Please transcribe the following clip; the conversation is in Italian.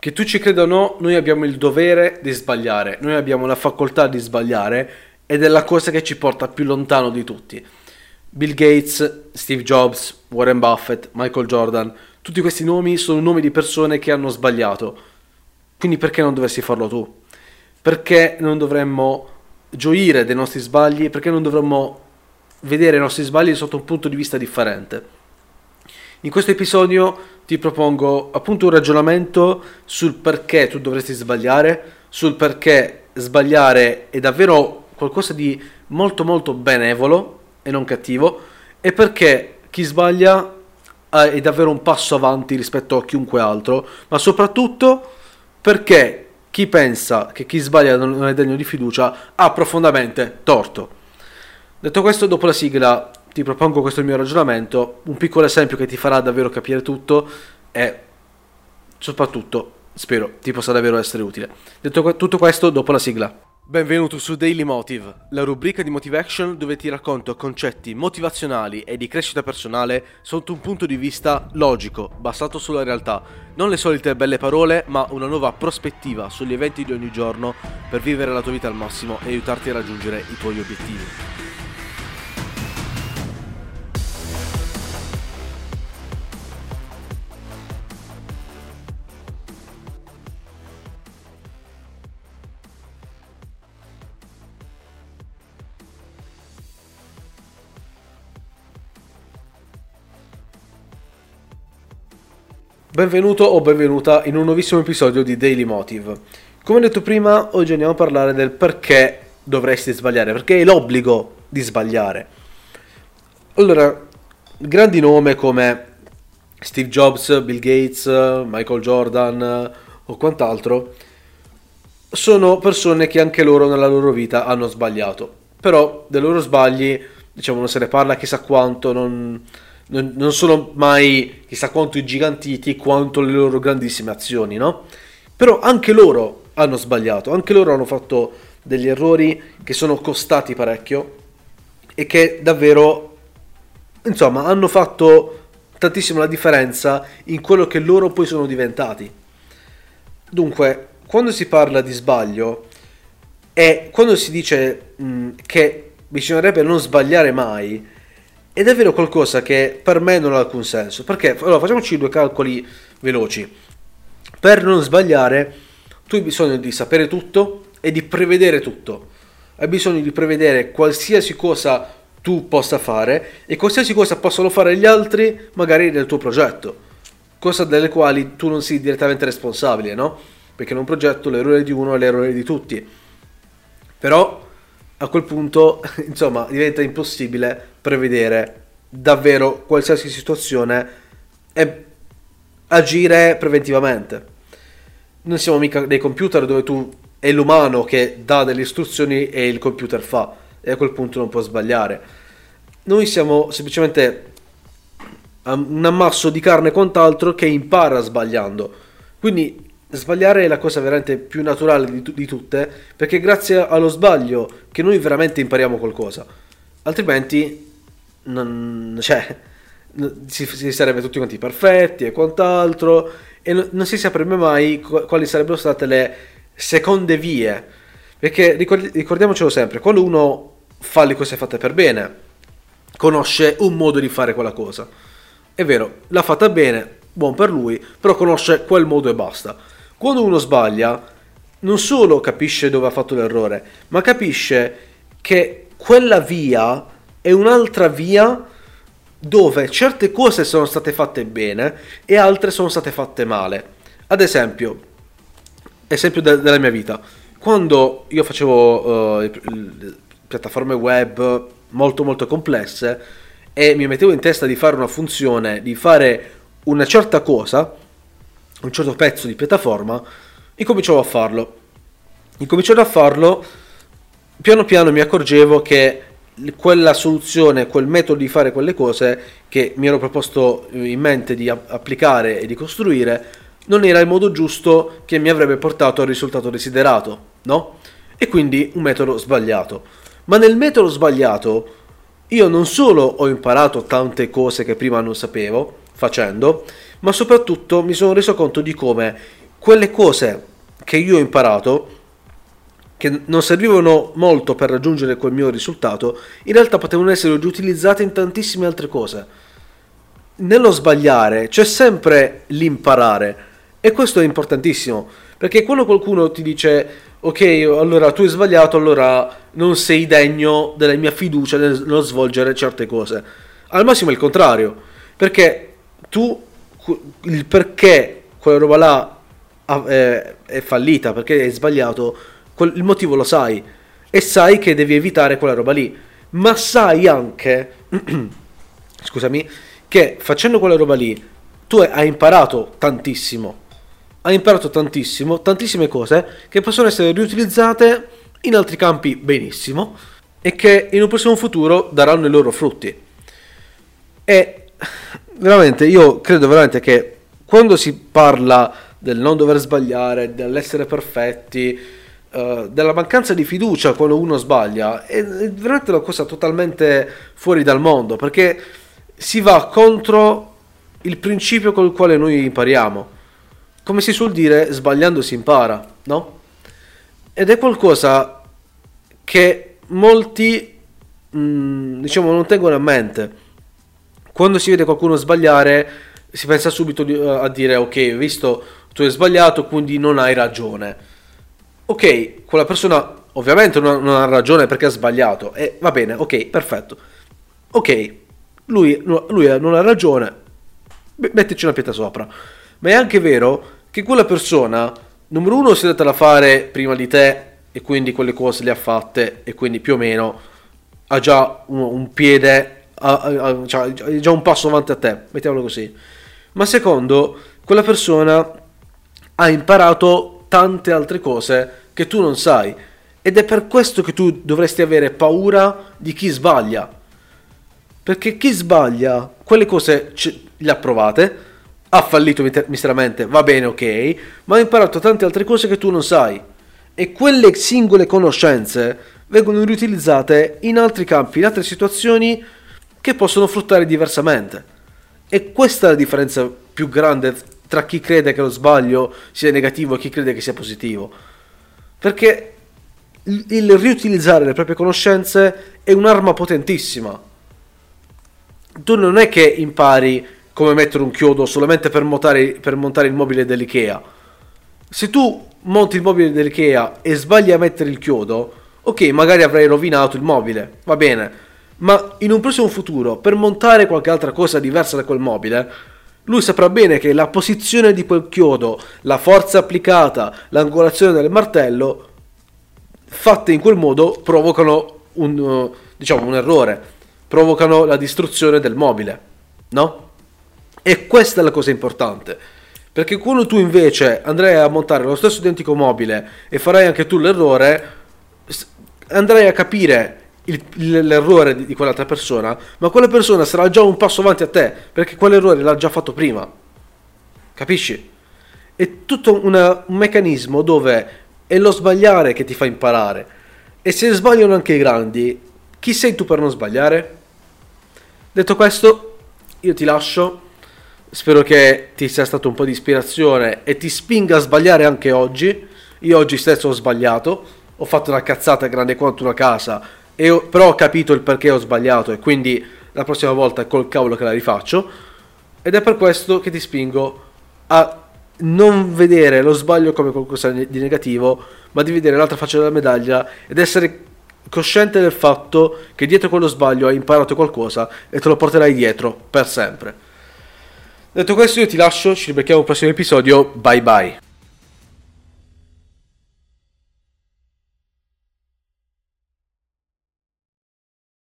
Che tu ci creda o no, noi abbiamo il dovere di sbagliare, noi abbiamo la facoltà di sbagliare ed è la cosa che ci porta più lontano di tutti. Bill Gates, Steve Jobs, Warren Buffett, Michael Jordan, tutti questi nomi sono nomi di persone che hanno sbagliato. Quindi perché non dovresti farlo tu? Perché non dovremmo gioire dei nostri sbagli? Perché non dovremmo vedere i nostri sbagli sotto un punto di vista differente? In questo episodio ti propongo appunto un ragionamento sul perché tu dovresti sbagliare, sul perché sbagliare è davvero qualcosa di molto molto benevolo e non cattivo e perché chi sbaglia è davvero un passo avanti rispetto a chiunque altro, ma soprattutto perché chi pensa che chi sbaglia non è degno di fiducia ha profondamente torto. Detto questo, dopo la sigla ti propongo questo mio ragionamento, un piccolo esempio che ti farà davvero capire tutto e soprattutto spero ti possa davvero essere utile. Detto tutto questo, dopo la sigla. Benvenuto su Daily Motive, la rubrica di Motivation dove ti racconto concetti motivazionali e di crescita personale sotto un punto di vista logico, basato sulla realtà. Non le solite belle parole, ma una nuova prospettiva sugli eventi di ogni giorno per vivere la tua vita al massimo e aiutarti a raggiungere i tuoi obiettivi. Benvenuto o benvenuta in un nuovissimo episodio di Daily Motive. Come detto prima, oggi andiamo a parlare del perché dovresti sbagliare, perché è l'obbligo di sbagliare. Allora, grandi nomi come Steve Jobs, Bill Gates, Michael Jordan o quant'altro sono persone che anche loro nella loro vita hanno sbagliato. Però dei loro sbagli, diciamo, non se ne parla chissà quanto, non non, non sono mai chissà quanto ingigantiti quanto le loro grandissime azioni, no? Però anche loro hanno sbagliato, anche loro hanno fatto degli errori che sono costati parecchio e che davvero, insomma, hanno fatto tantissimo la differenza in quello che loro poi sono diventati. Dunque, quando si parla di sbaglio e quando si dice mh, che bisognerebbe non sbagliare mai, è davvero qualcosa che per me non ha alcun senso. Perché, allora, facciamoci due calcoli veloci. Per non sbagliare, tu hai bisogno di sapere tutto e di prevedere tutto. Hai bisogno di prevedere qualsiasi cosa tu possa fare e qualsiasi cosa possono fare gli altri, magari nel tuo progetto. Cosa delle quali tu non sei direttamente responsabile, no? Perché in un progetto l'errore di uno è l'errore di tutti. Però a quel punto, insomma, diventa impossibile prevedere davvero qualsiasi situazione e agire preventivamente. Non siamo mica dei computer dove tu è l'umano che dà delle istruzioni e il computer fa e a quel punto non può sbagliare. Noi siamo semplicemente un ammasso di carne e quant'altro che impara sbagliando. Quindi sbagliare è la cosa veramente più naturale di, di tutte perché grazie allo sbaglio che noi veramente impariamo qualcosa. Altrimenti non, cioè, si, si, sarebbe tutti quanti perfetti e quant'altro e non, non si saprebbe mai quali sarebbero state le seconde vie. Perché ricordiamocelo sempre quando uno fa le cose fatte per bene conosce un modo di fare quella cosa. È vero l'ha fatta bene buon per lui però conosce quel modo e basta. Quando uno sbaglia non solo capisce dove ha fatto l'errore ma capisce che quella via è un'altra via dove certe cose sono state fatte bene e altre sono state fatte male. Ad esempio, esempio de- della mia vita, quando io facevo uh, piattaforme web molto molto complesse e mi mettevo in testa di fare una funzione, di fare una certa cosa, un certo pezzo di piattaforma, incominciavo a farlo. Incominciando a farlo, piano piano mi accorgevo che quella soluzione, quel metodo di fare quelle cose che mi ero proposto in mente di applicare e di costruire, non era il modo giusto che mi avrebbe portato al risultato desiderato, no? E quindi un metodo sbagliato. Ma nel metodo sbagliato io non solo ho imparato tante cose che prima non sapevo facendo, ma soprattutto mi sono reso conto di come quelle cose che io ho imparato, che non servivano molto per raggiungere quel mio risultato, in realtà potevano essere riutilizzate in tantissime altre cose. Nello sbagliare c'è sempre l'imparare e questo è importantissimo, perché quando qualcuno ti dice ok, allora tu hai sbagliato, allora non sei degno della mia fiducia nello svolgere certe cose. Al massimo è il contrario, perché tu il perché quella roba là è, è fallita, perché hai sbagliato, il motivo lo sai. E sai che devi evitare quella roba lì, ma sai anche, scusami, che facendo quella roba lì tu hai imparato tantissimo. Ha imparato tantissimo, tantissime cose che possono essere riutilizzate in altri campi benissimo e che in un prossimo futuro daranno i loro frutti. E veramente io credo veramente che quando si parla del non dover sbagliare, dell'essere perfetti, uh, della mancanza di fiducia quando uno sbaglia, è, è veramente una cosa totalmente fuori dal mondo, perché si va contro il principio col quale noi impariamo come si suol dire, sbagliando si impara, no? Ed è qualcosa che molti, mh, mm, diciamo, non tengono a mente. Quando si vede qualcuno sbagliare, si pensa subito a dire, ok, visto tu hai sbagliato, quindi non hai ragione. Ok, quella persona ovviamente non, ha ragione perché ha sbagliato. E va bene, ok, perfetto. Ok, lui, lui non ha ragione, mettici una pietra sopra. Ma è anche vero che quella persona, numero uno, si è data da fare prima di te e quindi quelle cose le ha fatte e quindi più o meno ha già un, un piede, ha, ha, cioè, ha già un passo avanti a te, mettiamolo così. Ma secondo, quella persona ha imparato tante altre cose che tu non sai ed è per questo che tu dovresti avere paura di chi sbaglia. Perché chi sbaglia, quelle cose le ha provate, ha fallito miseramente, va bene, ok, ma ha imparato tante altre cose che tu non sai. E quelle singole conoscenze vengono riutilizzate in altri campi, in altre situazioni che possono fruttare diversamente. E questa è la differenza più grande tra chi crede che lo sbaglio sia negativo e chi crede che sia positivo. Perché il riutilizzare le proprie conoscenze è un'arma potentissima. Tu non è che impari come mettere un chiodo solamente per montare, per montare il mobile dell'IKEA. Se tu monti il mobile dell'IKEA e sbagli a mettere il chiodo, ok, magari avrai rovinato il mobile, va bene, ma in un prossimo futuro, per montare qualche altra cosa diversa da quel mobile, lui saprà bene che la posizione di quel chiodo, la forza applicata, l'angolazione del martello, fatte in quel modo, provocano un, diciamo, un errore, provocano la distruzione del mobile, no? E questa è la cosa importante. Perché quando tu invece andrai a montare lo stesso identico mobile e farai anche tu l'errore, andrai a capire il, l'errore di, di quell'altra persona, ma quella persona sarà già un passo avanti a te, perché quell'errore l'ha già fatto prima. Capisci? È tutto una, un meccanismo dove è lo sbagliare che ti fa imparare. E se sbagliano anche i grandi, chi sei tu per non sbagliare? Detto questo, io ti lascio Spero che ti sia stato un po' di ispirazione e ti spinga a sbagliare anche oggi. Io oggi stesso ho sbagliato, ho fatto una cazzata grande quanto una casa, ho, però ho capito il perché ho sbagliato e quindi la prossima volta è col cavolo che la rifaccio. Ed è per questo che ti spingo a non vedere lo sbaglio come qualcosa di negativo, ma di vedere l'altra faccia della medaglia ed essere cosciente del fatto che dietro quello sbaglio hai imparato qualcosa e te lo porterai dietro per sempre. Detto questo io ti lascio, ci ribecchiamo al prossimo episodio, bye bye.